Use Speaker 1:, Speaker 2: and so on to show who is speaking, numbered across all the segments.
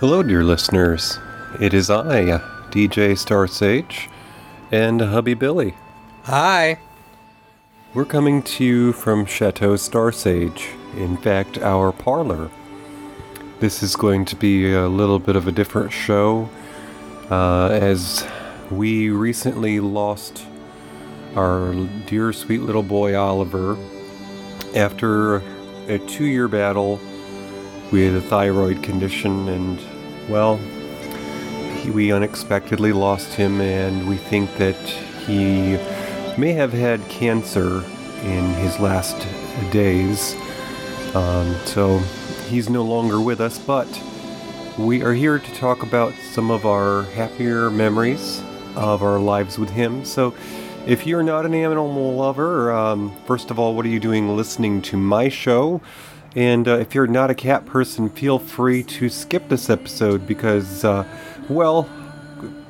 Speaker 1: Hello, dear listeners. It is I, DJ Star Sage, and hubby Billy.
Speaker 2: Hi.
Speaker 1: We're coming to you from Chateau Star Sage, in fact, our parlor. This is going to be a little bit of a different show, uh, as we recently lost our dear sweet little boy Oliver after a two year battle with a thyroid condition, and well, he, we unexpectedly lost him, and we think that he may have had cancer in his last days. Um, so he's no longer with us, but we are here to talk about some of our happier memories of our lives with him. So if you're not an animal lover, um, first of all, what are you doing listening to my show? And uh, if you're not a cat person, feel free to skip this episode because, uh, well,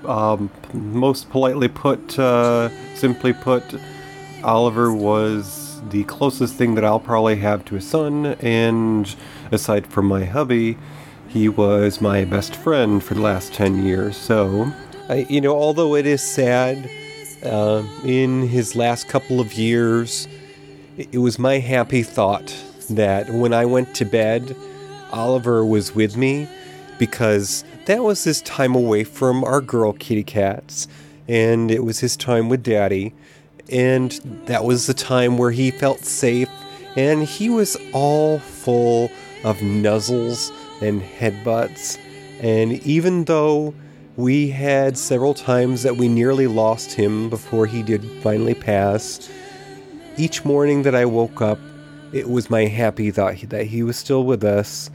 Speaker 1: um, most politely put, uh, simply put, Oliver was the closest thing that I'll probably have to a son, and aside from my hubby, he was my best friend for the last 10 years. So, I, you know, although it is sad, uh, in his last couple of years, it, it was my happy thought that when I went to bed, Oliver was with me because that was his time away from our girl kitty cats, and it was his time with daddy, and that was the time where he felt safe, and he was all full of nuzzles and headbutts, and even though we had several times that we nearly lost him before he did finally pass, each morning that I woke up, it was my happy thought that he was still with us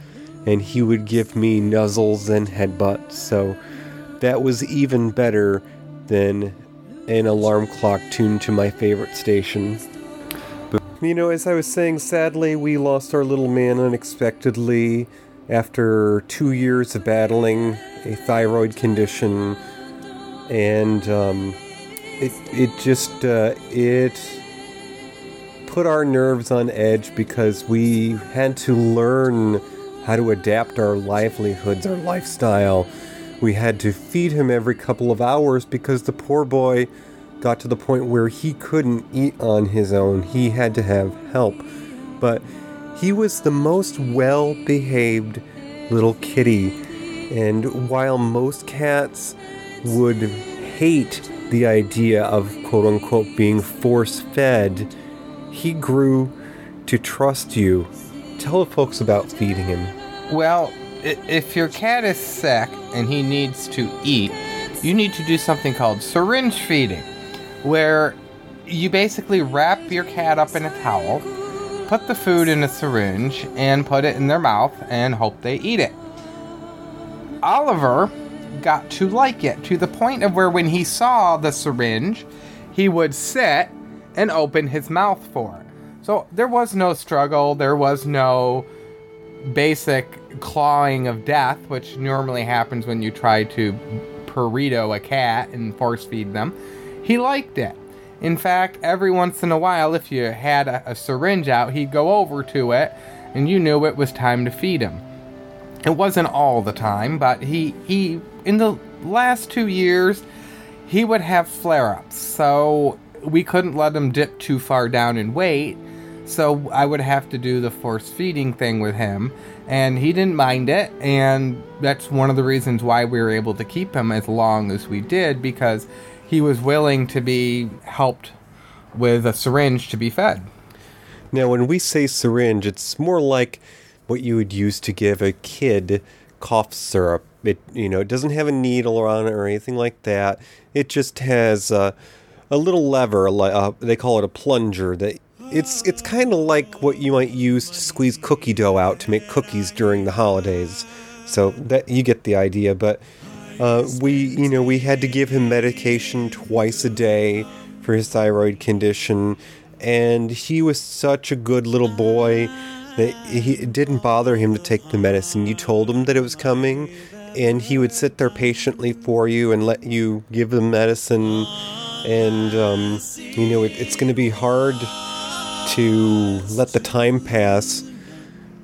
Speaker 1: and he would give me nuzzles and headbutts. So that was even better than an alarm clock tuned to my favorite station. But, you know, as I was saying, sadly, we lost our little man unexpectedly after two years of battling a thyroid condition, and um, it it just uh, it put our nerves on edge because we had to learn how to adapt our livelihoods, our lifestyle. We had to feed him every couple of hours because the poor boy got to the point where he couldn't eat on his own. He had to have help. But he was the most well behaved little kitty. And while most cats would hate the idea of quote unquote being force fed, he grew to trust you. Tell the folks about feeding him.
Speaker 2: Well, if your cat is sick and he needs to eat, you need to do something called syringe feeding, where you basically wrap your cat up in a towel, put the food in a syringe, and put it in their mouth and hope they eat it. Oliver got to like it to the point of where when he saw the syringe, he would sit and open his mouth for. So there was no struggle, there was no basic clawing of death, which normally happens when you try to burrito a cat and force feed them. He liked it. In fact, every once in a while, if you had a, a syringe out, he'd go over to it and you knew it was time to feed him. It wasn't all the time, but he he in the last 2 years he would have flare-ups. So we couldn't let him dip too far down in weight. So I would have to do the force feeding thing with him and he didn't mind it and that's one of the reasons why we were able to keep him as long as we did because he was willing to be helped with a syringe to be fed.
Speaker 1: Now, when we say syringe, it's more like what you would use to give a kid cough syrup. It you know it doesn't have a needle on it or anything like that. It just has a, a little lever. Uh, they call it a plunger. That it's it's kind of like what you might use to squeeze cookie dough out to make cookies during the holidays. So that you get the idea. But uh, we you know we had to give him medication twice a day for his thyroid condition and he was such a good little boy that he, it didn't bother him to take the medicine. You told him that it was coming, and he would sit there patiently for you and let you give the medicine. And um, you know, it, it's going to be hard to let the time pass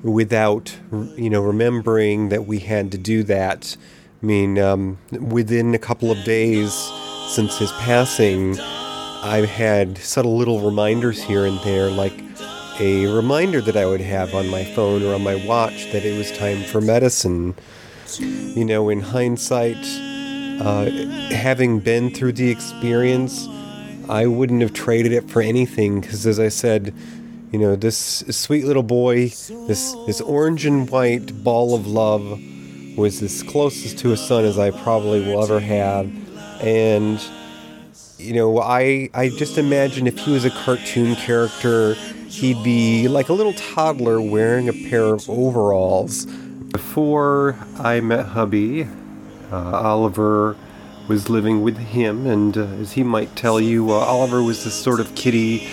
Speaker 1: without, you know, remembering that we had to do that. I mean, um, within a couple of days since his passing, I've had subtle little reminders here and there, like a reminder that I would have on my phone or on my watch that it was time for medicine. You know, in hindsight, uh, having been through the experience, I wouldn't have traded it for anything because, as I said, you know, this sweet little boy, this this orange and white ball of love, was as closest to a son as I probably will ever have, and you know, I I just imagine if he was a cartoon character, he'd be like a little toddler wearing a pair of overalls. Before I met hubby, Oliver was living with him, and uh, as he might tell you, uh, Oliver was this sort of kitty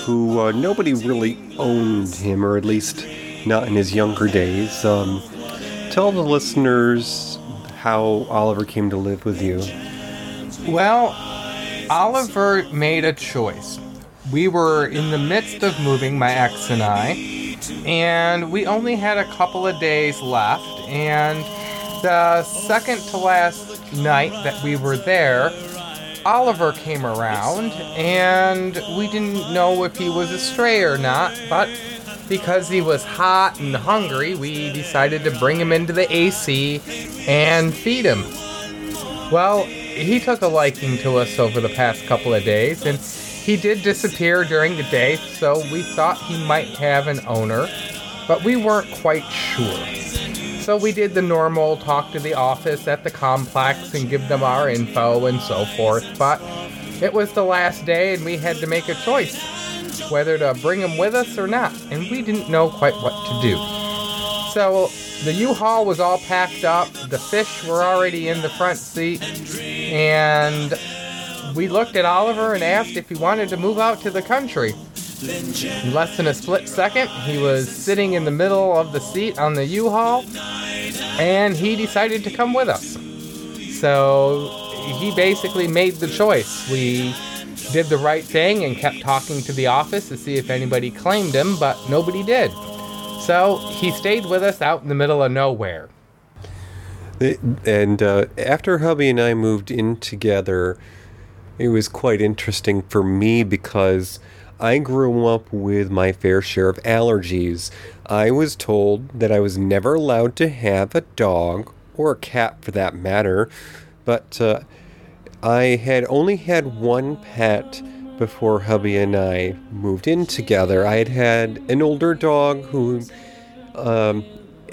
Speaker 1: who uh, nobody really owned him, or at least not in his younger days. Um, tell the listeners how Oliver came to live with you.
Speaker 2: Well, Oliver made a choice. We were in the midst of moving, my ex and I, and we only had a couple of days left. And the second to last night that we were there, Oliver came around, and we didn't know if he was a stray or not, but because he was hot and hungry, we decided to bring him into the AC and feed him. Well, he took a liking to us over the past couple of days, and he did disappear during the day, so we thought he might have an owner, but we weren't quite sure. So we did the normal talk to the office at the complex and give them our info and so forth. But it was the last day and we had to make a choice whether to bring him with us or not. And we didn't know quite what to do. So the U-Haul was all packed up, the fish were already in the front seat, and we looked at Oliver and asked if he wanted to move out to the country. In less than a split second, he was sitting in the middle of the seat on the U-Haul, and he decided to come with us. So he basically made the choice. We did the right thing and kept talking to the office to see if anybody claimed him, but nobody did. So he stayed with us out in the middle of nowhere.
Speaker 1: And uh, after hubby and I moved in together, it was quite interesting for me because I grew up with my fair share of allergies. I was told that I was never allowed to have a dog, or a cat for that matter, but uh, I had only had one pet before hubby and I moved in together. I had had an older dog who, um,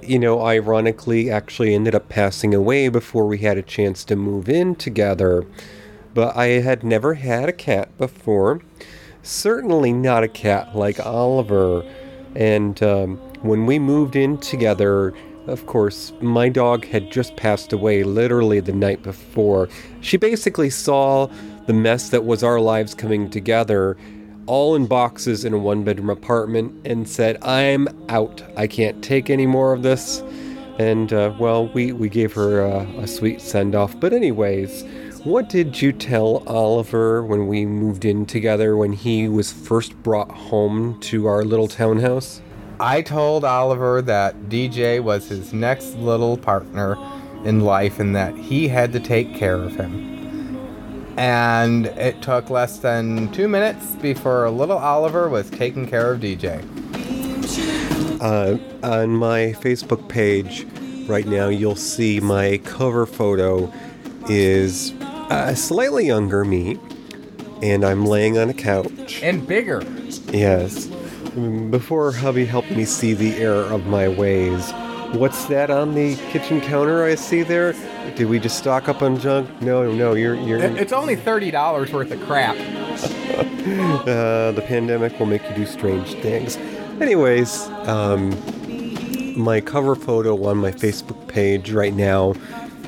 Speaker 1: you know, ironically actually ended up passing away before we had a chance to move in together. But I had never had a cat before certainly not a cat like Oliver. And um, when we moved in together, of course, my dog had just passed away literally the night before. She basically saw the mess that was our lives coming together, all in boxes in a one bedroom apartment, and said, I'm out. I can't take any more of this. And, uh, well, we, we gave her a, a sweet send off. But, anyways, what did you tell Oliver when we moved in together when he was first brought home to our little townhouse?
Speaker 2: I told Oliver that DJ was his next little partner in life and that he had to take care of him. And it took less than two minutes before little Oliver was taking care of DJ.
Speaker 1: Uh, on my Facebook page right now, you'll see my cover photo is a slightly younger me, and I'm laying on a couch.
Speaker 2: And bigger.
Speaker 1: Yes. Before hubby helped me see the error of my ways. What's that on the kitchen counter I see there? Did we just stock up on junk? No, no, you're you're.
Speaker 2: It's only thirty dollars worth of crap.
Speaker 1: uh, the pandemic will make you do strange things. Anyways, um, my cover photo on my Facebook page right now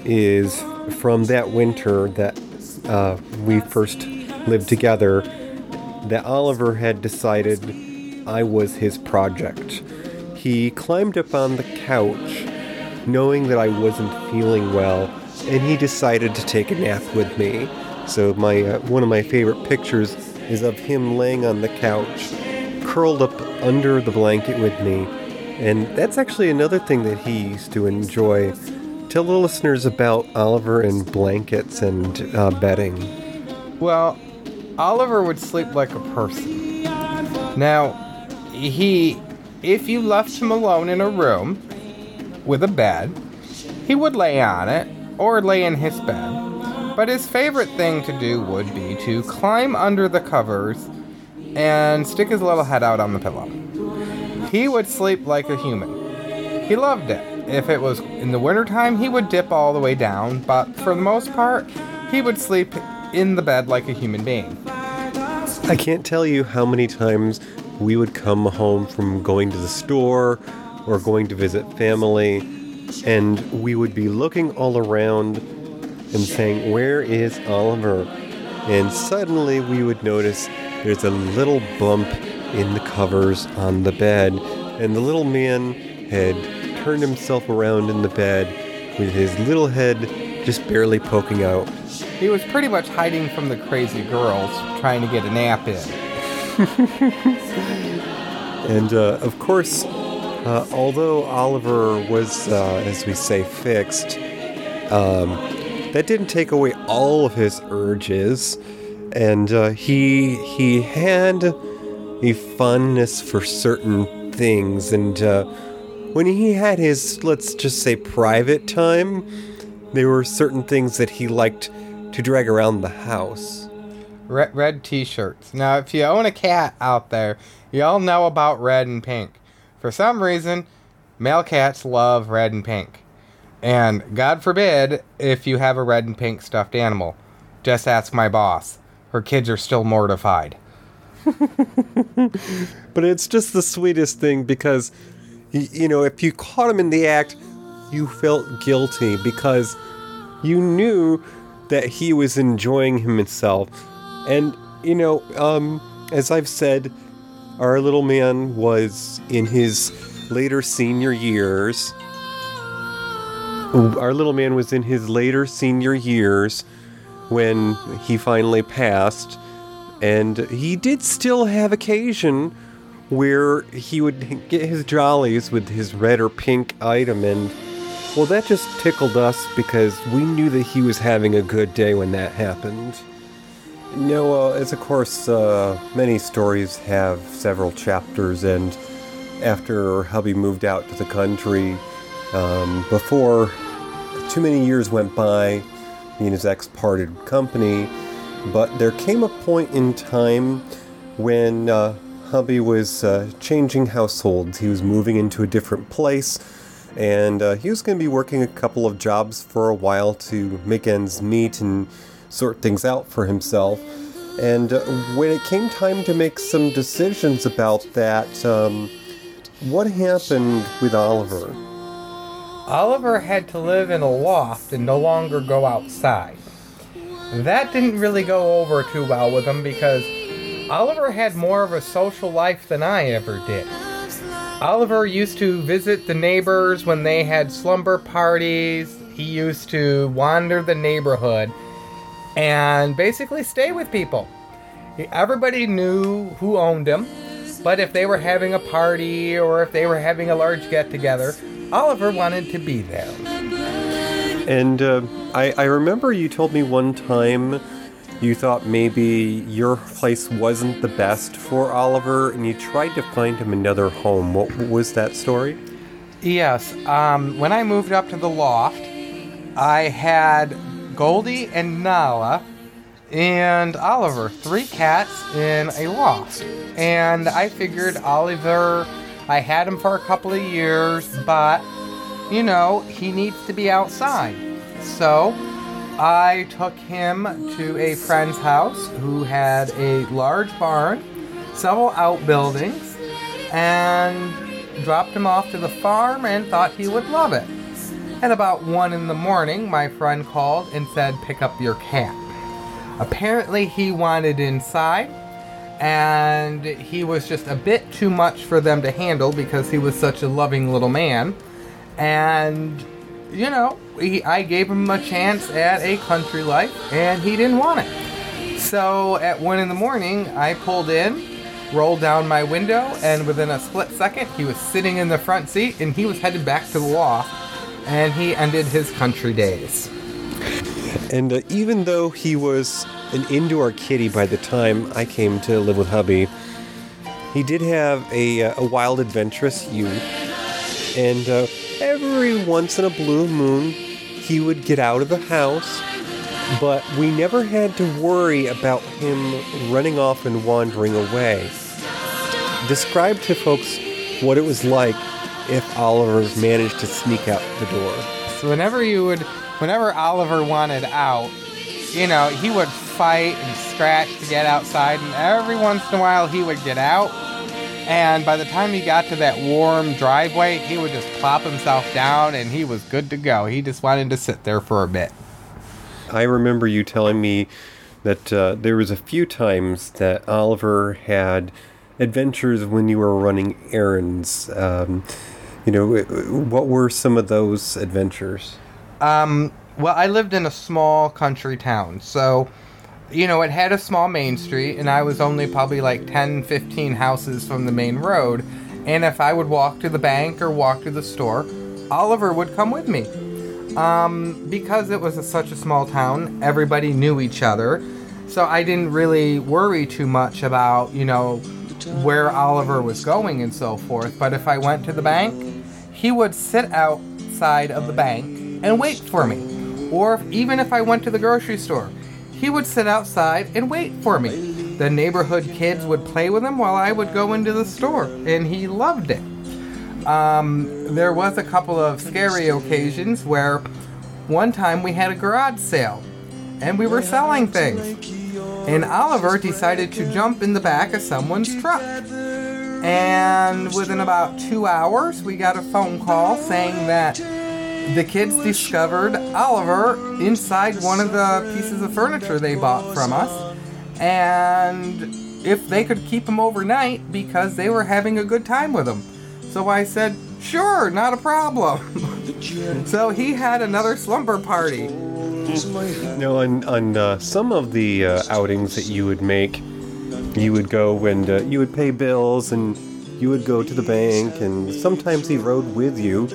Speaker 1: is from that winter that uh, we first lived together that Oliver had decided I was his project. He climbed up on the couch knowing that I wasn't feeling well and he decided to take a nap with me. So my uh, one of my favorite pictures is of him laying on the couch curled up under the blanket with me And that's actually another thing that he used to enjoy. Tell the listeners about Oliver and blankets and uh, bedding.
Speaker 2: Well, Oliver would sleep like a person. Now, he, if you left him alone in a room with a bed, he would lay on it or lay in his bed. But his favorite thing to do would be to climb under the covers and stick his little head out on the pillow. He would sleep like a human. He loved it. If it was in the wintertime, he would dip all the way down, but for the most part, he would sleep in the bed like a human being.
Speaker 1: I can't tell you how many times we would come home from going to the store or going to visit family, and we would be looking all around and saying, Where is Oliver? And suddenly we would notice there's a little bump in the covers on the bed, and the little man had turned himself around in the bed with his little head just barely poking out.
Speaker 2: He was pretty much hiding from the crazy girls, trying to get a nap in.
Speaker 1: And uh, of course, uh, although Oliver was, uh, as we say, fixed, um, that didn't take away all of his urges, and uh, he he had a fondness for certain things, and uh, when he had his, let's just say, private time, there were certain things that he liked to drag around the house.
Speaker 2: Red, red t-shirts. Now, if you own a cat out there, you all know about red and pink. For some reason, male cats love red and pink. And God forbid if you have a red and pink stuffed animal. Just ask my boss. Her kids are still mortified.
Speaker 1: But it's just the sweetest thing because, y- you know, if you caught him in the act, you felt guilty because you knew that he was enjoying himself. And, you know, um, as I've said, our little man was in his later senior years. Our little man was in his later senior years when he finally passed. And he did still have occasion where he would get his jollies with his red or pink item. And, well, that just tickled us because we knew that he was having a good day when that happened. Know, uh, as of course, uh, many stories have several chapters, and after hubby moved out to the country, um, before too many years went by, he and his ex parted company. But there came a point in time when uh, hubby was uh, changing households. He was moving into a different place, and uh, he was going to be working a couple of jobs for a while to make ends meet and sort things out for himself. And uh, when it came time to make some decisions about that, um, what happened with Oliver?
Speaker 2: Oliver had to live in a loft and no longer go outside. That didn't really go over too well with him because Oliver had more of a social life than I ever did. Oliver used to visit the neighbors when they had slumber parties. He used to wander the neighborhood and basically stay with people. Everybody knew who owned him, but if they were having a party or if they were having a large get together, Oliver wanted to be there.
Speaker 1: And uh, I, I remember you told me one time you thought maybe your place wasn't the best for Oliver and you tried to find him another home. What was that story?
Speaker 2: Yes, um, when I moved up to the loft, I had Goldie and Nala and Oliver, three cats in a loft. And I figured Oliver, I had him for a couple of years, but you know, he needs to be outside. So I took him to a friend's house who had a large barn, several outbuildings, and dropped him off to the farm and thought he would love it. At about 1 in the morning, my friend called and said, Pick up your cat. Apparently, he wanted inside, and he was just a bit too much for them to handle because he was such a loving little man. And, you know, he, I gave him a chance at a country life, and he didn't want it. So at 1 in the morning, I pulled in, rolled down my window, and within a split second, he was sitting in the front seat and he was headed back to the loft, and he ended his country days.
Speaker 1: And uh, even though he was an indoor kitty by the time I came to live with hubby, he did have a, uh, a wild, adventurous youth. And uh, every once in a blue moon, he would get out of the house, but we never had to worry about him running off and wandering away. Describe to folks what it was like if Oliver managed to sneak out the door.
Speaker 2: So whenever you would, whenever Oliver wanted out, you know, he would fight and scratch to get outside, and every once in a while he would get out. And by the time he got to that warm driveway, he would just plop himself down and he was good to go. He just wanted to sit there for a bit.
Speaker 1: I remember you telling me that uh, there was a few times that Oliver had adventures when you were running errands. Um, you know, what were some of those adventures?
Speaker 2: Um, well, I lived in a small country town, so you know, it had a small main street, and I was only probably like 10, 15 houses from the main road. And if I would walk to the bank or walk to the store, Oliver would come with me. Um, because it was a, such a small town, everybody knew each other. So I didn't really worry too much about, you know, where Oliver was going and so forth. But if I went to the bank, he would sit outside of the bank and wait for me. Or if, even if I went to the grocery store, he would sit outside and wait for me. The neighborhood kids would play with him while I would go into the store, and he loved it. Um, there was a couple of scary occasions where one time we had a garage sale and we were selling things. And Oliver decided to jump in the back of someone's truck. And within about two hours, we got a phone call saying that the kids discovered Oliver inside one of the pieces of furniture they bought from us, and if they could keep him overnight because they were having a good time with him. So I said, sure, not a problem. so he had another slumber party.
Speaker 1: No, on, on uh, some of the uh, outings that you would make, you would go and uh, you would pay bills and you would go to the bank, and sometimes he rode with you.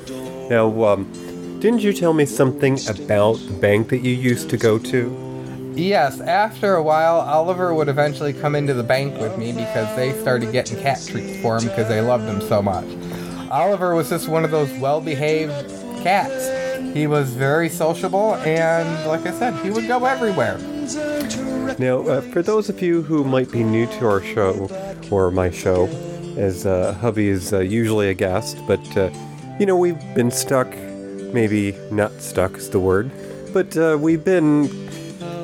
Speaker 1: Now, um, didn't you tell me something about the bank that you used to go to?
Speaker 2: Yes, after a while, Oliver would eventually come into the bank with me because they started getting cat treats for him because they loved him so much. Oliver was just one of those well behaved cats. He was very sociable, and like I said, he would go everywhere.
Speaker 1: Now, uh, for those of you who might be new to our show, or my show, as uh, hubby is uh, usually a guest, but uh, you know, we've been stuck maybe not stuck is the word, but uh, we've been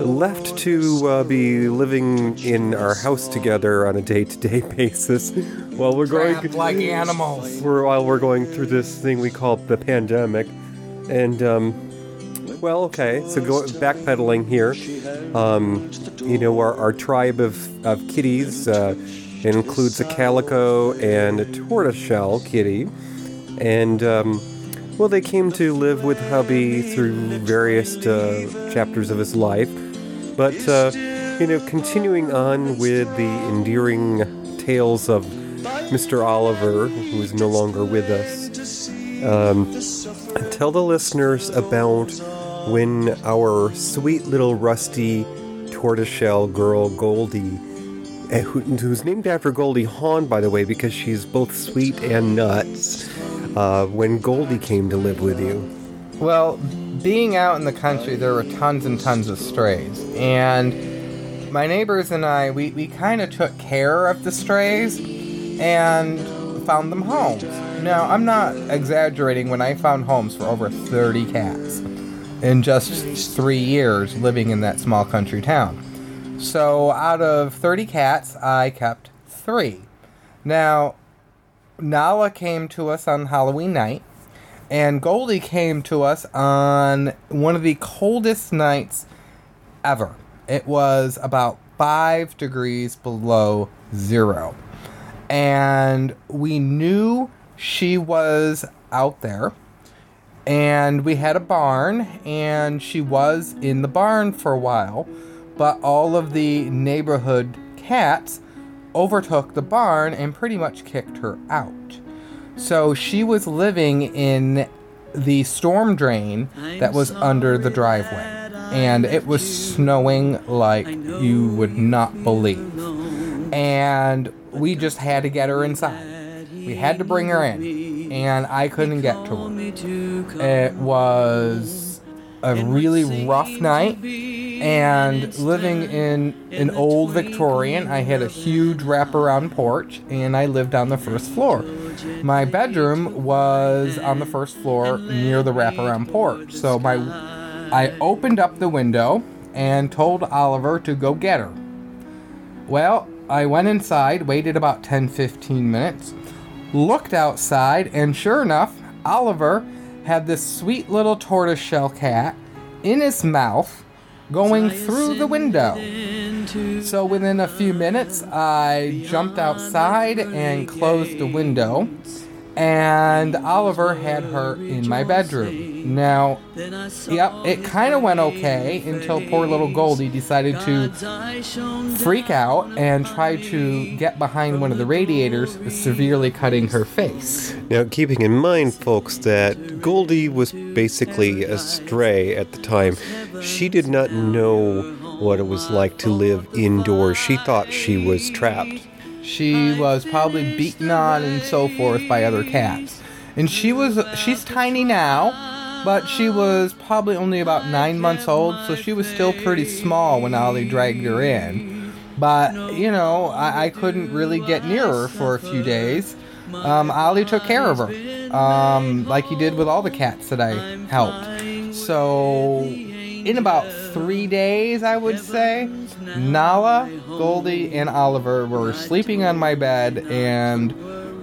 Speaker 1: left to uh, be living in our house together on a day-to-day basis while we're going
Speaker 2: like animals.
Speaker 1: We're, while we're going through this thing we call the pandemic, and um, well, okay, so go backpedaling here. Um, you know, our, our tribe of, of kitties uh, includes a calico and a tortoiseshell kitty, and um, well, they came to live with hubby through various uh, chapters of his life, but uh, you know, continuing on with the endearing tales of Mr. Oliver, who is no longer with us. Um, tell the listeners about when our sweet little rusty tortoiseshell girl Goldie, eh, who's named after Goldie Hawn, by the way, because she's both sweet and nuts uh, when Goldie came to live with you?
Speaker 2: Well, being out in the country, there were tons and tons of strays. And my neighbors and I, we, we kind of took care of the strays and found them homes. Now, I'm not exaggerating when I found homes for over 30 cats in just three years living in that small country town. So, out of 30 cats, I kept three. Now, Nala came to us on Halloween night, and Goldie came to us on one of the coldest nights ever. It was about five degrees below zero. And we knew she was out there. And we had a barn, and she was in the barn for a while. But all of the neighborhood cats overtook the barn and pretty much kicked her out. So she was living in the storm drain that was under the driveway. And it was snowing like you would not believe. And we just had to get her inside. We had to bring her in. And I couldn't get to her. It was a really rough night and living in an old Victorian, I had a huge wraparound porch and I lived on the first floor. My bedroom was on the first floor near the wraparound porch. So my I opened up the window and told Oliver to go get her. Well, I went inside, waited about 10 15 minutes, looked outside, and sure enough, Oliver had this sweet little tortoiseshell cat in his mouth going through the window. So within a few minutes, I jumped outside and closed the window, and Oliver had her in my bedroom. Now, yep, it kind of went okay until poor little Goldie decided to freak out and try to get behind one of the radiators, severely cutting her face.
Speaker 1: Now, keeping in mind, folks, that Goldie was basically a stray at the time, she did not know what it was like to live indoors. She thought she was trapped.
Speaker 2: She was probably beaten on and so forth by other cats. And she was she's tiny now, but she was probably only about nine months old, so she was still pretty small when Ollie dragged her in. But, you know, I, I couldn't really get near her for a few days. Um, Ollie took care of her, um, like he did with all the cats that I helped. So, in about three days, I would say, Nala, Goldie, and Oliver were sleeping on my bed, and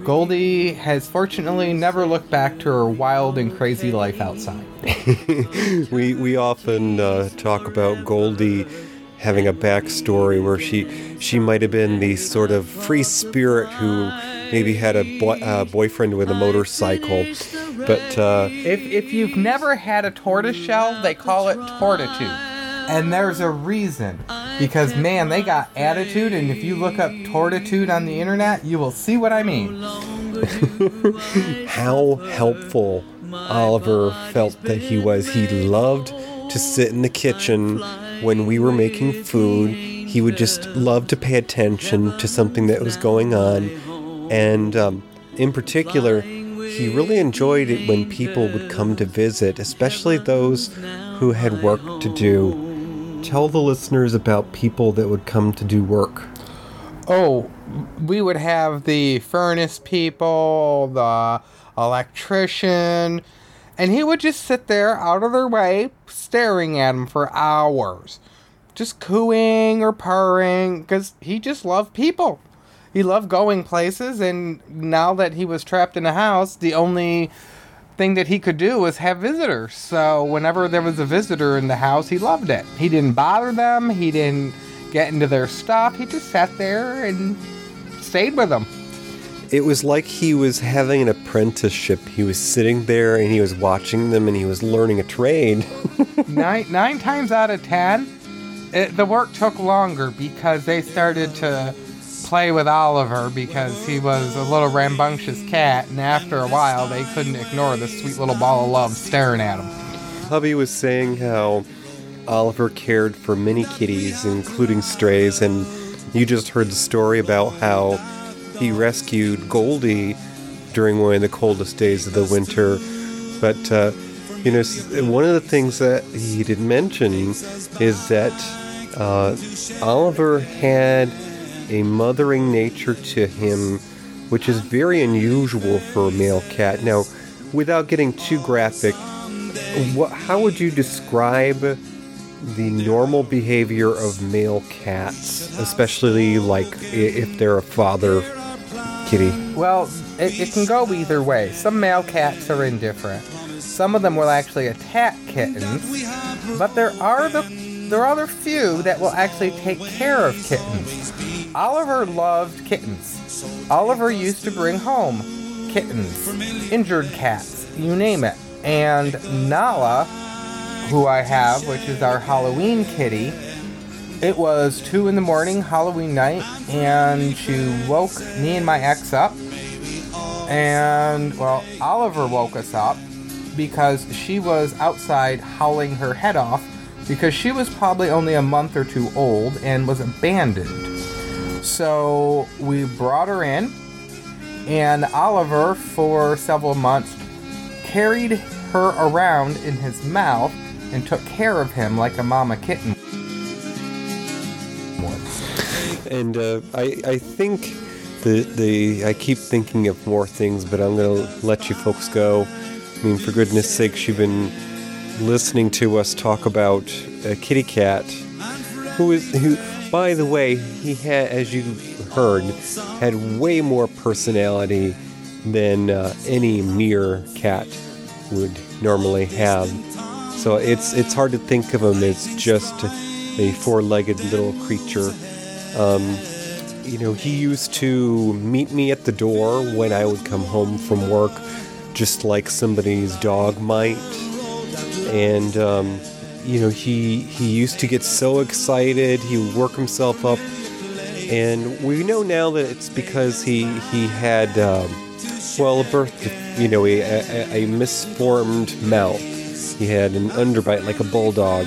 Speaker 2: Goldie has fortunately never looked back to her wild and crazy life outside.
Speaker 1: we we often uh, talk about Goldie having a backstory where she she might have been the sort of free spirit who maybe had a bo- uh, boyfriend with a motorcycle. But uh,
Speaker 2: if if you've never had a tortoise shell, they call it tortitude, and there's a reason. Because man, they got attitude, and if you look up tortitude on the internet, you will see what I mean.
Speaker 1: How helpful Oliver felt that he was. He loved to sit in the kitchen when we were making food. He would just love to pay attention to something that was going on. And um, in particular, he really enjoyed it when people would come to visit, especially those who had work to do. Tell the listeners about people that would come to do work.
Speaker 2: Oh, we would have the furnace people, the electrician, and he would just sit there out of their way, staring at him for hours, just cooing or purring, because he just loved people. He loved going places, and now that he was trapped in a house, the only thing that he could do was have visitors. So whenever there was a visitor in the house, he loved it. He didn't bother them. He didn't get into their stuff. He just sat there and stayed with them.
Speaker 1: It was like he was having an apprenticeship. He was sitting there and he was watching them and he was learning a trade.
Speaker 2: nine, nine times out of ten, it, the work took longer because they started to play with Oliver because he was a little rambunctious cat, and after a while, they couldn't ignore the sweet little ball of love staring at him.
Speaker 1: Hubby was saying how Oliver cared for many kitties, including strays, and you just heard the story about how he rescued Goldie during one of the coldest days of the winter. But, uh, you know, one of the things that he didn't mention is that uh, Oliver had a mothering nature to him, which is very unusual for a male cat. Now, without getting too graphic, what, how would you describe the normal behavior of male cats, especially like if they're a father kitty?
Speaker 2: Well, it, it can go either way. Some male cats are indifferent. Some of them will actually attack kittens, but there are the there are other few that will actually take care of kittens. Oliver loved kittens. Oliver used to bring home kittens, injured cats, you name it. And Nala, who I have, which is our Halloween kitty, It was 2 in the morning, Halloween night, and she woke me and my ex up. And, well, Oliver woke us up because she was outside howling her head off because she was probably only a month or two old and was abandoned. So we brought her in, and Oliver, for several months, carried her around in his mouth and took care of him like a mama kitten
Speaker 1: And uh, I, I think the the I keep thinking of more things, but I'm gonna let you folks go. I mean, for goodness sakes, you've been listening to us talk about a kitty cat who is who. By the way, he had, as you heard, had way more personality than uh, any mere cat would normally have. So it's it's hard to think of him as just a four-legged little creature. Um, you know, he used to meet me at the door when I would come home from work, just like somebody's dog might. And um, you know, he he used to get so excited. He would work himself up, and we know now that it's because he he had um, well a birth, you know, a, a, a misformed mouth. He had an underbite like a bulldog.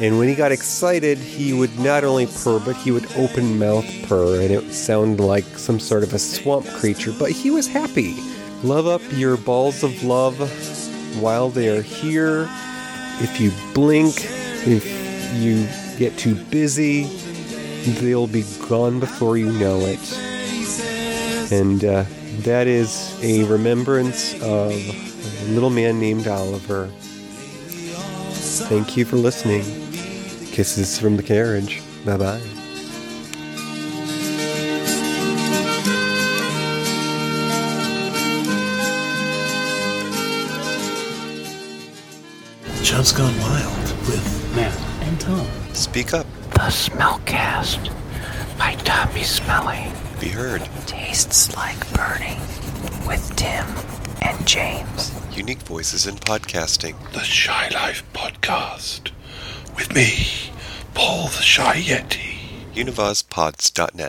Speaker 1: And when he got excited, he would not only purr, but he would open mouth purr, and it would sound like some sort of a swamp creature. But he was happy. Love up your balls of love while they are here. If you blink, if you get too busy, they'll be gone before you know it. And uh, that is a remembrance of a little man named Oliver. Thank you for listening. Kisses from the carriage. Bye bye.
Speaker 3: Chubb's Gone Wild with
Speaker 4: Matt and Tom.
Speaker 1: Speak up.
Speaker 5: The Smellcast by Tommy Smelly
Speaker 1: Be heard.
Speaker 5: tastes like burning with Tim and James.
Speaker 1: Unique voices in podcasting.
Speaker 3: the Shy Life Podcast with me, Paul the Shy Yeti.
Speaker 1: UnivazPods.net.